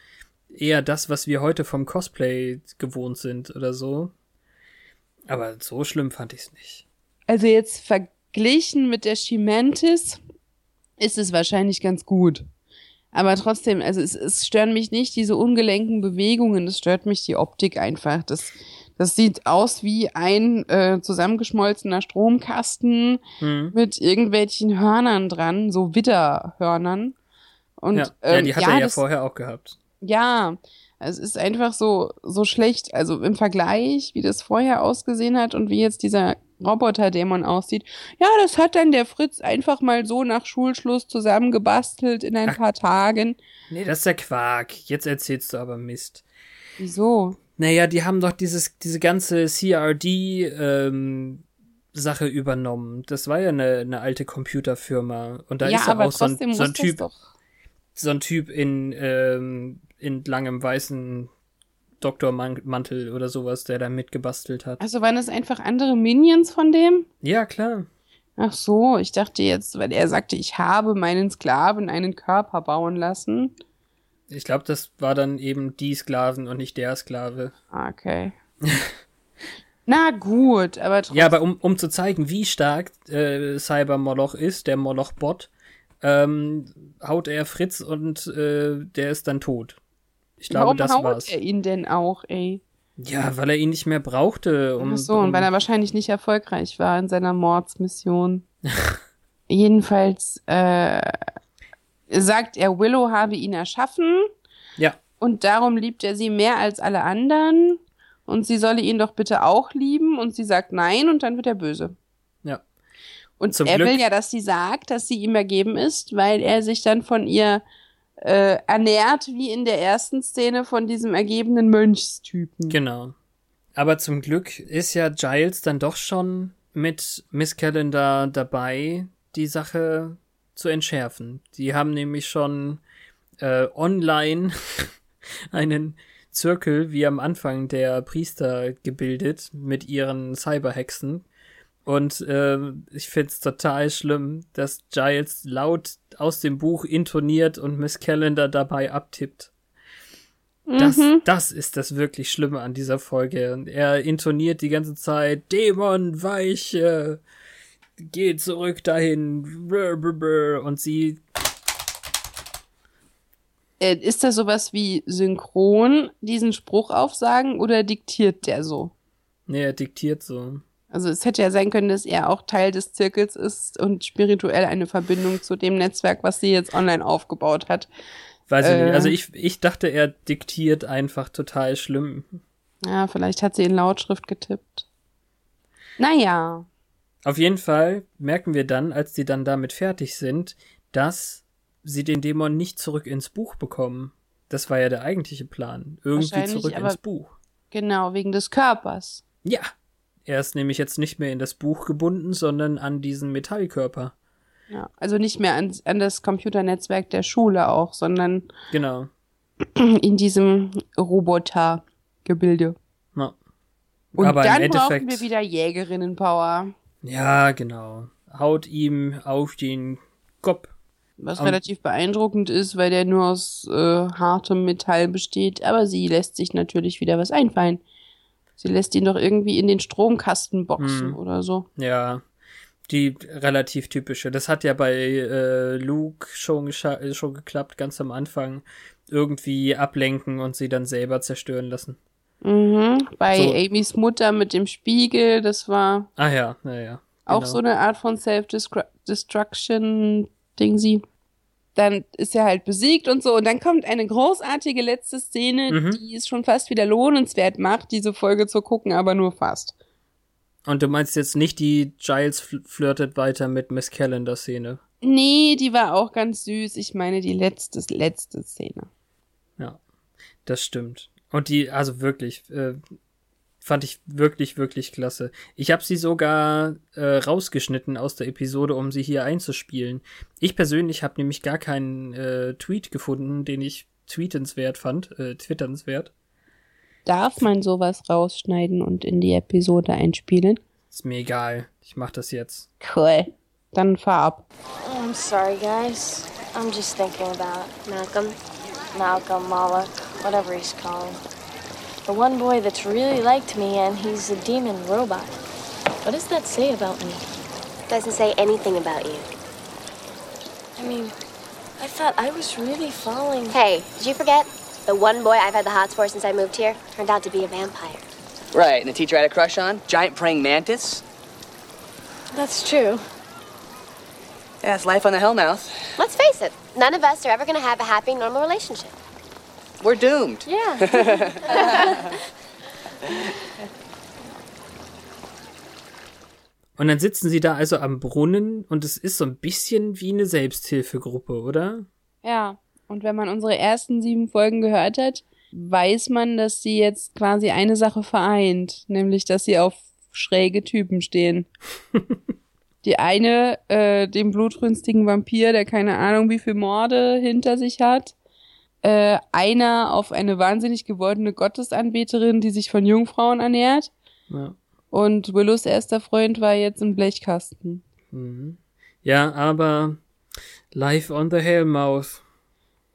äh, eher das, was wir heute vom Cosplay gewohnt sind oder so. Aber so schlimm fand ich es nicht. Also jetzt verglichen mit der Chimentis ist es wahrscheinlich ganz gut. Aber trotzdem, also es, es stören mich nicht diese ungelenken Bewegungen, es stört mich die Optik einfach. Das, das sieht aus wie ein äh, zusammengeschmolzener Stromkasten Hm. mit irgendwelchen Hörnern dran, so Widderhörnern. Und Ja, ähm, ja, die hat er ja das- vorher auch gehabt. ja, es ist einfach so, so schlecht. Also im Vergleich, wie das vorher ausgesehen hat und wie jetzt dieser Roboterdämon aussieht. Ja, das hat dann der Fritz einfach mal so nach Schulschluss zusammengebastelt in ein Ach. paar Tagen. Nee, das ist der Quark. Jetzt erzählst du aber Mist. Wieso? Naja, die haben doch dieses, diese ganze CRD, ähm, Sache übernommen. Das war ja eine, eine alte Computerfirma. Und da ja, ist ja auch so ein, so ein Typ, das doch. so ein Typ in, ähm, in langem weißen Doktormantel oder sowas, der da mitgebastelt hat. Also waren es einfach andere Minions von dem? Ja, klar. Ach so, ich dachte jetzt, weil er sagte, ich habe meinen Sklaven einen Körper bauen lassen. Ich glaube, das war dann eben die Sklaven und nicht der Sklave. Okay. *laughs* Na gut, aber trotzdem. Ja, aber um, um zu zeigen, wie stark äh, Cyber Moloch ist, der Moloch-Bot, ähm, haut er Fritz und äh, der ist dann tot. Ich glaube, Warum das haut war's. er ihn denn auch, ey? Ja, weil er ihn nicht mehr brauchte. Um, Ach so, und um, weil er wahrscheinlich nicht erfolgreich war in seiner Mordsmission. *laughs* Jedenfalls äh, sagt er, Willow habe ihn erschaffen ja, und darum liebt er sie mehr als alle anderen und sie solle ihn doch bitte auch lieben und sie sagt nein und dann wird er böse. ja. Und Zum er Glück- will ja, dass sie sagt, dass sie ihm ergeben ist, weil er sich dann von ihr äh, ernährt, wie in der ersten Szene von diesem ergebenen Mönchstypen. Genau. Aber zum Glück ist ja Giles dann doch schon mit Miss Calendar dabei, die Sache zu entschärfen. Die haben nämlich schon äh, online *laughs* einen Zirkel wie am Anfang der Priester gebildet mit ihren Cyberhexen. Und äh, ich find's total schlimm, dass Giles laut aus dem Buch intoniert und Miss Calendar dabei abtippt. Das, Mhm. das ist das wirklich Schlimme an dieser Folge. Und er intoniert die ganze Zeit Dämon, Weiche. Geh zurück dahin. Und sie, Äh, ist das sowas wie synchron diesen Spruch aufsagen oder diktiert der so? nee, er diktiert so. Also es hätte ja sein können, dass er auch Teil des Zirkels ist und spirituell eine Verbindung zu dem Netzwerk, was sie jetzt online aufgebaut hat. Weiß ich Äh. nicht. Also ich, ich dachte, er diktiert einfach total schlimm. Ja, vielleicht hat sie in Lautschrift getippt. Naja. Auf jeden Fall merken wir dann, als die dann damit fertig sind, dass sie den Dämon nicht zurück ins Buch bekommen. Das war ja der eigentliche Plan. Irgendwie zurück ins Buch. Genau, wegen des Körpers. Ja. Er ist nämlich jetzt nicht mehr in das Buch gebunden, sondern an diesen Metallkörper. Ja, also nicht mehr an, an das Computernetzwerk der Schule auch, sondern Genau. *clears throat* in diesem Robotergebilde. Ja. Und Aber dann brauchen wir wieder Jägerinnen-Power, Ja, genau. Haut ihm auf den Kopf. was Um, relativ beeindruckend ist, weil der nur aus äh, hartem Metall besteht. Aber sie lässt sich natürlich wieder was einfallen. Sie lässt ihn doch irgendwie in den Stromkasten boxen Hm. oder so. Ja. Die relativ typische. Das hat ja bei äh, Luke schon, äh, schon geklappt, ganz am Anfang. Irgendwie ablenken und sie dann selber zerstören lassen. Mhm. Bei So. Amys Mutter mit dem Spiegel, das war Ah ja, naja. Auch genau. so eine Art von Self-Destruction-Ding sie. Dann ist er halt besiegt und so. Und dann kommt eine großartige letzte Szene, Mhm. die es schon fast wieder lohnenswert macht, diese Folge zu gucken, aber nur fast. Und du meinst jetzt nicht, die Giles fl flirtet weiter mit Miss Calendar Szene. Nee, die war auch ganz süß. Ich meine die letzte, letzte Szene. Ja, das stimmt. Und die, also wirklich, äh, fand ich wirklich, wirklich klasse. Ich habe sie sogar äh, rausgeschnitten aus der Episode, um sie hier einzuspielen. Ich persönlich habe nämlich gar keinen äh, Tweet gefunden, den ich tweetenswert fand, äh, twitternswert. Darf man sowas rausschneiden und in die Episode einspielen? Ist mir egal. Ich mach das jetzt. Cool. Dann fahr ab. I'm sorry, guys. I'm just thinking about Malcolm, Malcolm, Moloch, whatever he's called. The one boy that's really liked me, and he's a demon robot. What does that say about me? Doesn't say anything about you. I mean, I thought I was really falling. Hey, did you forget? The one boy I've had the hots for since I moved here turned out to be a vampire. Right, and the teacher I had a crush on? Giant praying mantis? That's true. Yeah, it's life on the Hellmouth. Let's face it, none of us are ever gonna have a happy, normal relationship. We're doomed. Yeah. *laughs* Und dann sitzen sie da also am Brunnen und es ist so ein bisschen wie eine Selbsthilfegruppe, oder? Ja, und wenn man unsere ersten sieben Folgen gehört hat, weiß man, dass sie jetzt quasi eine Sache vereint, nämlich dass sie auf schräge Typen stehen. *laughs* Die eine, äh, den blutrünstigen Vampir, der keine Ahnung wie viel Morde hinter sich hat. Äh, einer auf eine wahnsinnig gewordene Gottesanbeterin, die sich von Jungfrauen ernährt. Ja. Und Willows erster Freund war jetzt im Blechkasten. Mhm. Ja, aber live on the Hellmouth.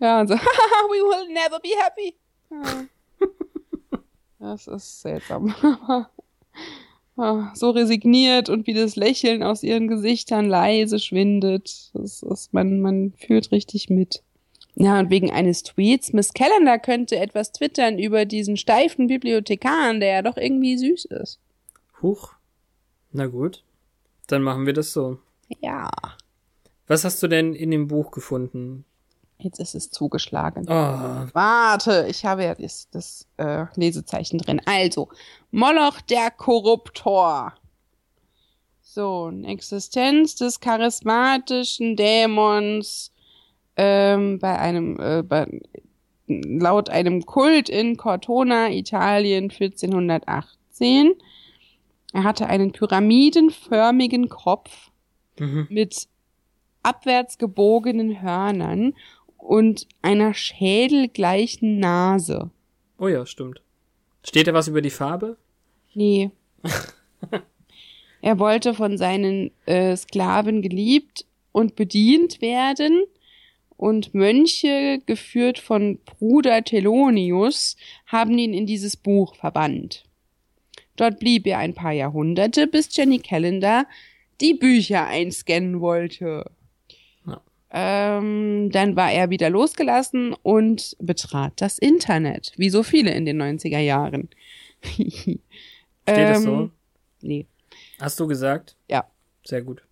Ja, und so, haha, we will never be happy. Ja. *laughs* Das ist seltsam. *laughs* Ah, so resigniert und wie das Lächeln aus ihren Gesichtern leise schwindet. Das ist, man, man fühlt richtig mit. Ja, und wegen eines Tweets, Miss Calendar könnte etwas twittern über diesen steifen Bibliothekar, der ja doch irgendwie süß ist. Huch. Na gut. Dann machen wir das so. Ja. Was hast du denn in dem Buch gefunden? Jetzt ist es zugeschlagen. Oh, Warte, ich habe ja das, das äh, Lesezeichen drin. Also, Moloch der Korruptor. So, eine Existenz des charismatischen Dämons ähm, bei einem, äh, bei, laut einem Kult in Cortona, Italien, 1418. Er hatte einen pyramidenförmigen Kopf mhm. mit abwärts gebogenen Hörnern und einer schädelgleichen Nase. oh ja, stimmt. Steht da was über die Farbe? Nee. *laughs* er wollte von seinen äh, Sklaven geliebt und bedient werden und Mönche, geführt von Bruder Thelonius, haben ihn in dieses Buch verbannt. Dort blieb er ein paar Jahrhunderte, bis Jenny Calendar die Bücher einscannen wollte. Ja. Ähm, dann war er wieder losgelassen und betrat das Internet, wie so viele in den 90er Jahren. *laughs* Steht das so? Ähm, Nee. Hast du gesagt? Ja. Sehr gut.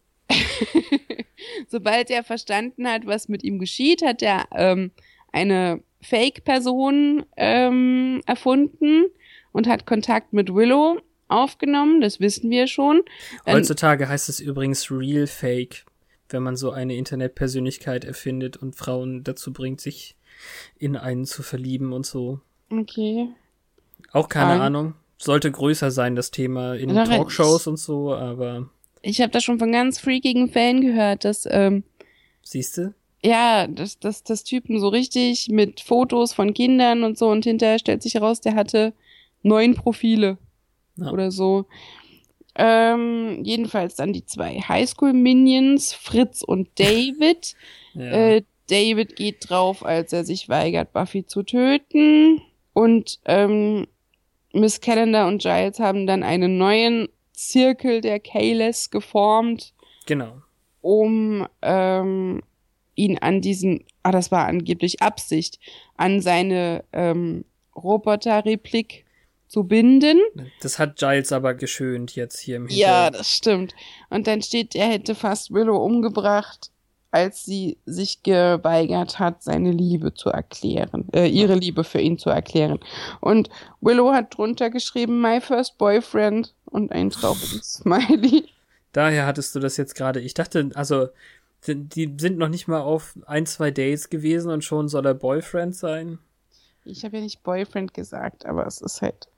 *laughs* Sobald er verstanden hat, was mit ihm geschieht, hat er ähm, eine Fake-Person ähm, erfunden und hat Kontakt mit Willow aufgenommen. Das wissen wir schon. Dann, Heutzutage heißt es übrigens Real Fake, wenn man so eine Internetpersönlichkeit erfindet und Frauen dazu bringt, sich in einen zu verlieben und so. okay. Auch keine Fein. Ahnung. Sollte größer sein, das Thema in Talkshows und so, aber Ich habe da schon von ganz freakigen Fällen gehört, dass ähm, siehst du? ja, dass, dass, dass Typen so richtig mit Fotos von Kindern und so und hinterher stellt sich heraus, der hatte neun Profile Ja. oder so. Ähm, jedenfalls dann die zwei Highschool-Minions, Fritz und *laughs* David. Ja. Äh, David geht drauf, als er sich weigert, Buffy zu töten. Und ähm, Miss Calendar und Giles haben dann einen neuen Zirkel der Kayless geformt, genau. um ähm, ihn an diesen, ah, das war angeblich Absicht, an seine ähm, Roboter-Replik zu binden. Das hat Giles aber geschönt jetzt hier im Ja, Hintergrund. das stimmt. Und dann steht, er hätte fast Willow umgebracht, als sie sich geweigert hat, seine Liebe zu erklären, äh, ihre Liebe für ihn zu erklären. Und Willow hat drunter geschrieben, my first boyfriend und ein trauriges *laughs* Smiley. Daher hattest du das jetzt gerade. Ich dachte, also, die sind noch nicht mal auf ein, zwei Dates gewesen und schon soll er Boyfriend sein. Ich habe ja nicht Boyfriend gesagt, aber es ist halt,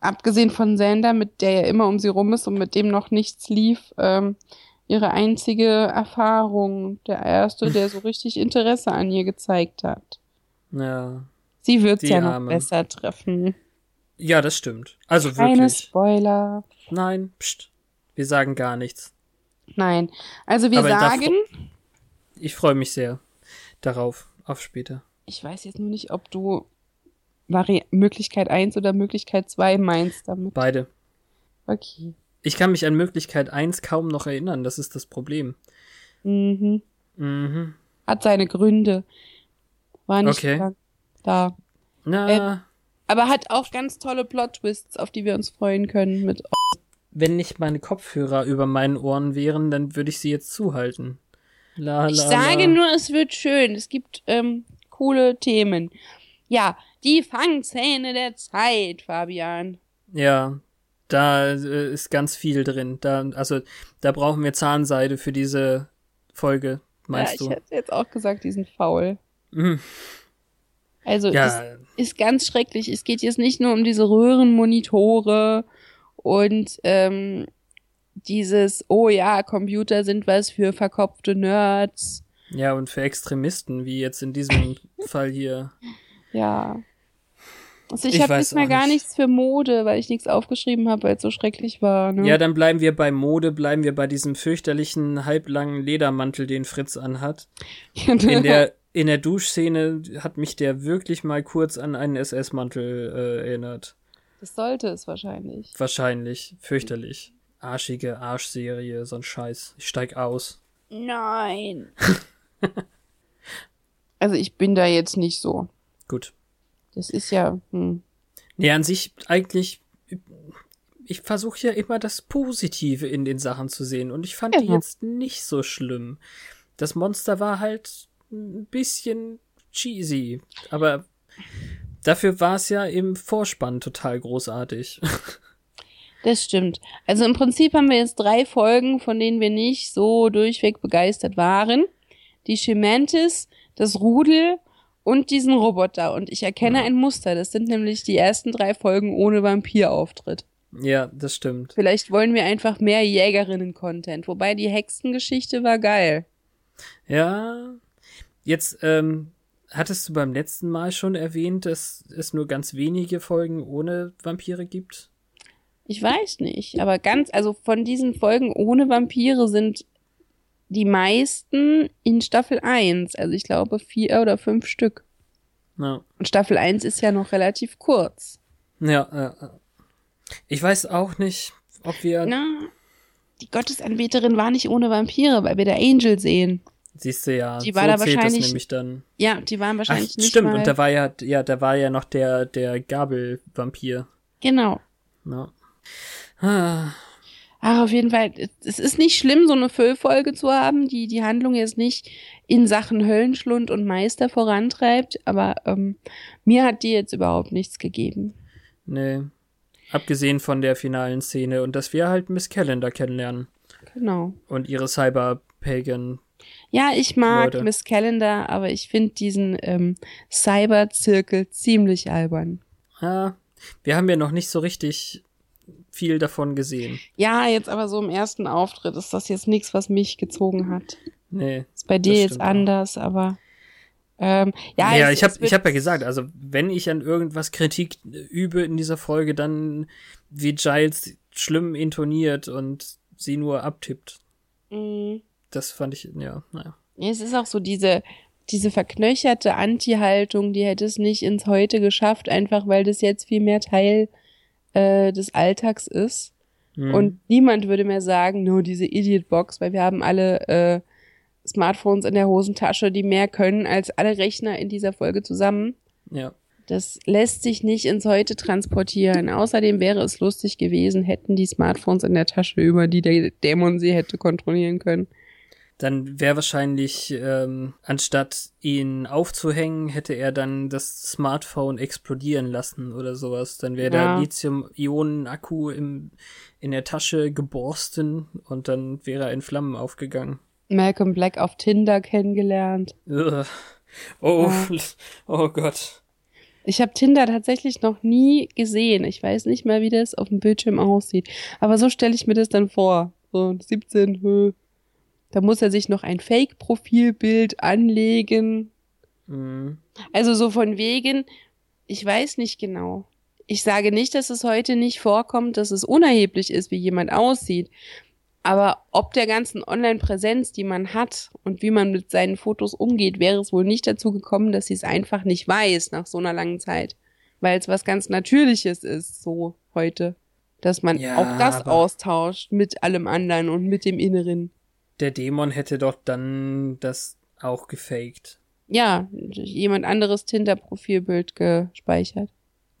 abgesehen von Xander, mit der ja immer um sie rum ist und mit dem noch nichts lief, ähm, ihre einzige Erfahrung. Der erste, der so *laughs* richtig Interesse an ihr gezeigt hat. Ja. Sie wird's Die ja noch besser treffen. Ja, das stimmt. Also Keine wirklich. Spoiler. Nein, pst. Wir sagen gar nichts. Nein. Also wir Aber sagen, Ich freue mich sehr darauf. Auf später. ich weiß jetzt nur nicht, ob du Vari Möglichkeit 1 oder Möglichkeit 2 meinst damit. Beide. Okay. Ich kann mich an Möglichkeit 1 kaum noch erinnern. Das ist das Problem. Mhm. Mhm. Hat seine Gründe. War nicht Okay. da. Na, Aber hat auch ganz tolle Plot-Twists, auf die wir uns freuen können mit wenn nicht meine Kopfhörer über meinen Ohren wären, dann würde ich sie jetzt zuhalten. La, la, Ich sage la. nur, es wird schön. Es gibt ähm, coole Themen. Ja, die Fangzähne der Zeit, Fabian. Ja, da äh, ist ganz viel drin. Da, also, da brauchen wir Zahnseide für diese Folge, meinst ja, du? ich hätte jetzt auch gesagt, die sind faul. Mhm. Also Ja, ist ganz schrecklich. Es geht jetzt nicht nur um diese Röhrenmonitore und ähm, dieses, oh ja, Computer sind was für verkopfte Nerds. ja, und für Extremisten, wie jetzt in diesem *laughs* Fall hier. Ja. Also ich, Ich habe diesmal gar nicht. nichts für Mode, weil ich nichts aufgeschrieben habe, weil es so schrecklich war. Ne? Ja, dann bleiben wir bei Mode, bleiben wir bei diesem fürchterlichen, halblangen Ledermantel, den Fritz anhat. *laughs* In der, *laughs* in der Duschszene hat mich der wirklich mal kurz an einen SS-Mantel äh, erinnert. das sollte es wahrscheinlich. Wahrscheinlich. Fürchterlich. Arschige Arschserie, so ein Scheiß. Ich steig aus. Nein. *laughs* also ich bin da jetzt nicht so. Gut. Das ist ja. Hm. Nee, an sich eigentlich. Ich versuche ja immer das Positive in den Sachen zu sehen und ich fand die Ja. jetzt nicht so schlimm. Das Monster war halt ein bisschen cheesy, aber dafür war es ja im Vorspann total großartig. Das stimmt. Also im Prinzip haben wir jetzt drei Folgen, von denen wir nicht so durchweg begeistert waren. Die Schemantis, das Rudel und diesen Roboter. Und ich erkenne ein Muster. Das sind nämlich die ersten drei Folgen ohne Vampirauftritt. ja, das stimmt. Vielleicht wollen wir einfach mehr Jägerinnen-Content. Wobei die Hexengeschichte war geil. Ja. Jetzt, ähm, hattest du beim letzten Mal schon erwähnt, dass es nur ganz wenige Folgen ohne Vampire gibt? Ich weiß nicht, aber ganz, also von diesen Folgen ohne Vampire sind die meisten in Staffel 1. Also ich glaube vier oder fünf Stück. Ja. Und Staffel 1 ist ja noch relativ kurz. Ja, ja. ja. Ich weiß auch nicht, ob wir. Na, die Gottesanbeterin war nicht ohne Vampire, weil wir da Angel sehen. Siehst du ja, Die war da zählt wahrscheinlich- das nämlich dann. Ja, die waren Ach, wahrscheinlich nicht stimmt, mal. und da war ja, ja, da war ja noch der, der Gabelvampir. genau. Ja. Ah, Ach, auf jeden Fall, es ist nicht schlimm, so eine Füllfolge zu haben, die die Handlung jetzt nicht in Sachen Höllenschlund und Meister vorantreibt, aber ähm, mir hat die jetzt überhaupt nichts gegeben. nee. Abgesehen von der finalen Szene und dass wir halt Miss Calendar kennenlernen Genau. und ihre Cyber-Pagan. Ja, ich mag Leute. Miss Calendar, aber ich finde diesen ähm, Cyber-Zirkel ziemlich albern. Ah, wir haben ja noch nicht so richtig viel davon gesehen. Ja, jetzt aber so im ersten Auftritt ist das jetzt nichts, was mich gezogen hat. Nee. Ist bei dir jetzt stimmt auch. anders, aber ähm, ja, Ja, es- ich habe ich hab ja gesagt, also wenn ich an irgendwas Kritik übe in dieser Folge, dann wie Giles schlimm intoniert und sie nur abtippt. Mm. Das fand ich, ja, naja. Ja, Es ist auch so diese, diese verknöcherte Anti-Haltung, die hätte es nicht ins Heute geschafft, einfach weil das jetzt viel mehr Teil äh, des Alltags ist. Hm. Und niemand würde mehr sagen, nur diese Idiot-Box, weil wir haben alle äh, Smartphones in der Hosentasche, die mehr können als alle Rechner in dieser Folge zusammen. ja. Das lässt sich nicht ins Heute transportieren. Außerdem wäre es lustig gewesen, hätten die Smartphones in der Tasche, über die der Dämon sie hätte kontrollieren können. Dann wäre wahrscheinlich, ähm, anstatt ihn aufzuhängen, hätte er dann das Smartphone explodieren lassen oder sowas. Dann wäre Ja. der Lithium-Ionen-Akku in der Tasche geborsten und dann wäre er in Flammen aufgegangen. Malcolm Black auf Tinder kennengelernt. Ugh. Oh, Ja. *laughs* oh Gott. Ich habe Tinder tatsächlich noch nie gesehen. Ich weiß nicht mal, wie das auf dem Bildschirm aussieht. Aber so stelle ich mir das dann vor. So 17, hö. Da muss er sich noch ein Fake-Profilbild anlegen. Mhm. Also so von wegen, ich weiß nicht genau. Ich sage nicht, dass es heute nicht vorkommt, dass es unerheblich ist, wie jemand aussieht. Aber ob der ganzen Online-Präsenz, die man hat und wie man mit seinen Fotos umgeht, wäre es wohl nicht dazu gekommen, dass sie es einfach nicht weiß nach so einer langen Zeit. Weil es was ganz Natürliches ist, so heute. Dass man Ja, auch das austauscht mit allem anderen und mit dem Inneren. Der Dämon hätte doch dann das auch gefaked. Ja, jemand anderes Tinder-Profilbild gespeichert.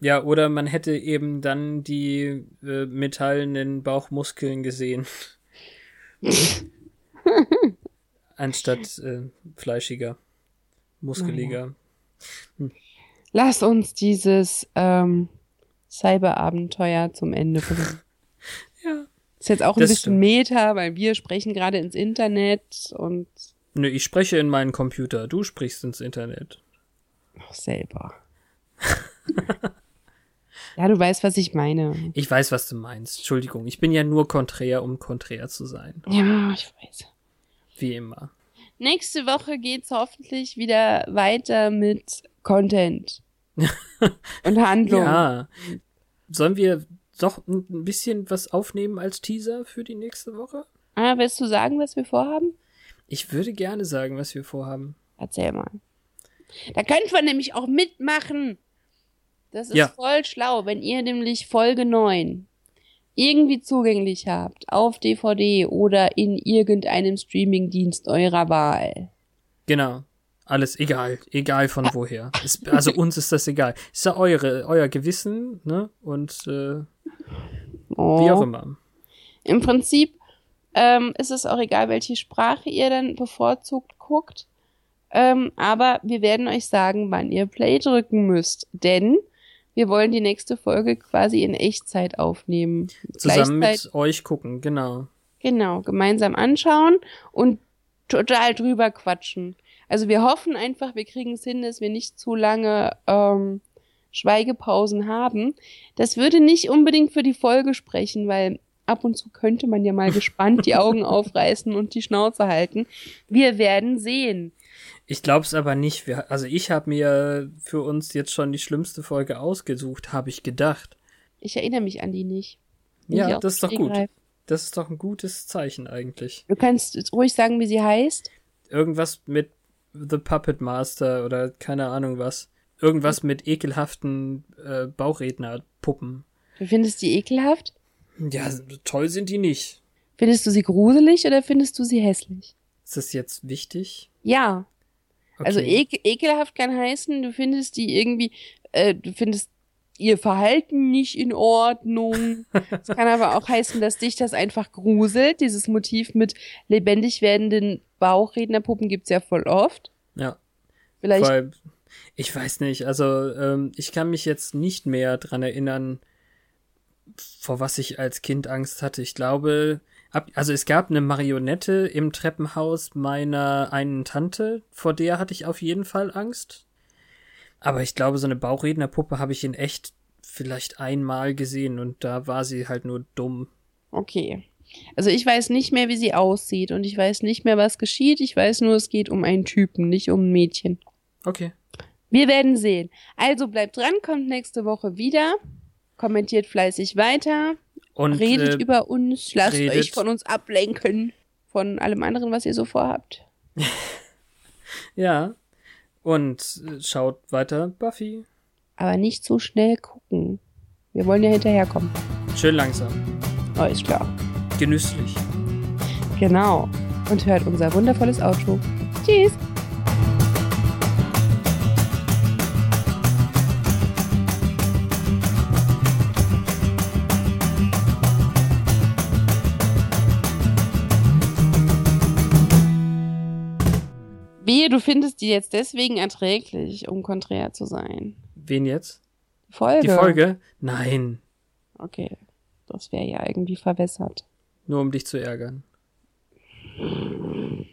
Ja, oder man hätte eben dann die äh, metallenen Bauchmuskeln gesehen. *laughs* Anstatt äh, fleischiger, muskeliger. Lass uns dieses ähm, Cyberabenteuer zum Ende bringen. Ist jetzt auch ein Das bisschen. Meta, weil wir sprechen gerade ins Internet und Nö, ich spreche in meinen Computer, du sprichst ins Internet. auch selber. *laughs* ja, du weißt, was ich meine. Ich weiß, was du meinst. Entschuldigung, ich bin ja nur konträr, um konträr zu sein. Ja, ich weiß. Wie immer. Nächste Woche geht's hoffentlich wieder weiter mit Content *laughs* und Handlung. Ja. Sollen wir doch ein bisschen was aufnehmen als Teaser für die nächste Woche? Ah, willst du sagen, was wir vorhaben? Ich würde gerne sagen, was wir vorhaben. Erzähl mal. Da könnt ihr nämlich auch mitmachen. Das ist Ja. voll schlau, wenn ihr nämlich Folge 9 irgendwie zugänglich habt, auf DVD oder in irgendeinem Streamingdienst eurer Wahl. Genau. Alles egal. Egal von woher. Ist, also uns ist das egal. Ist ja eure, euer Gewissen, ne? Und äh, Oh. wie auch immer. Im Prinzip ähm, ist es auch egal, welche Sprache ihr dann bevorzugt guckt. Ähm, aber wir werden euch sagen, wann ihr Play drücken müsst. Denn wir wollen die nächste Folge quasi in Echtzeit aufnehmen. Zusammen mit euch gucken, genau. Genau, gemeinsam anschauen und total drüber quatschen. Also wir hoffen einfach, wir kriegen es hin, dass wir nicht zu lange ähm, Schweigepausen haben. Das würde nicht unbedingt für die Folge sprechen, weil ab und zu könnte man ja mal *laughs* gespannt die Augen aufreißen und die Schnauze halten. Wir werden sehen. Ich glaube es aber nicht. Wir, also ich habe mir für uns jetzt schon die schlimmste Folge ausgesucht, habe ich gedacht. Ich erinnere mich an die nicht. Nicht Ja, das ist doch gut. Stegreif. Das ist doch ein gutes Zeichen eigentlich. Du kannst jetzt ruhig sagen, wie sie heißt. Irgendwas mit The Puppet Master oder keine Ahnung was. Irgendwas mit ekelhaften äh, Bauchrednerpuppen. Du findest die ekelhaft? Ja, toll sind die nicht. Findest du sie gruselig oder findest du sie hässlich? Ist das jetzt wichtig? Ja. Okay. Also ekel, ekelhaft kann heißen, du findest die irgendwie, äh, du findest ihr Verhalten nicht in Ordnung. *laughs* Es kann aber auch heißen, dass dich das einfach gruselt. Dieses Motiv mit lebendig werdenden Bauchrednerpuppen gibt's ja voll oft. ja. Vielleicht, Weil, ich weiß nicht, also ähm, ich kann mich jetzt nicht mehr dran erinnern, vor was ich als Kind Angst hatte. Ich glaube, ab, also es gab eine Marionette im Treppenhaus meiner einen Tante, vor der hatte ich auf jeden Fall Angst. Aber ich glaube, so eine Bauchrednerpuppe habe ich in echt vielleicht einmal gesehen und da war sie halt nur dumm. okay. Also ich weiß nicht mehr, wie sie aussieht und ich weiß nicht mehr, was geschieht. Ich weiß nur, es geht um einen Typen, nicht um ein Mädchen. Okay. Wir werden sehen. Also bleibt dran, kommt nächste Woche wieder. Kommentiert fleißig weiter. Und redet äh, über uns. Lasst redet- euch von uns ablenken. Von allem anderen, was ihr so vorhabt. *laughs* ja. Und äh, schaut weiter Buffy. Aber nicht so schnell gucken. Wir wollen ja hinterherkommen. Schön langsam. Oh, ist klar. Genüsslich. Genau. Und hört unser wundervolles Outro. Tschüss. Du findest die jetzt deswegen erträglich, um konträr zu sein. Wen jetzt? Folge. Die Folge? Nein. Okay. Das wäre ja irgendwie verwässert. Nur um dich zu ärgern. *laughs*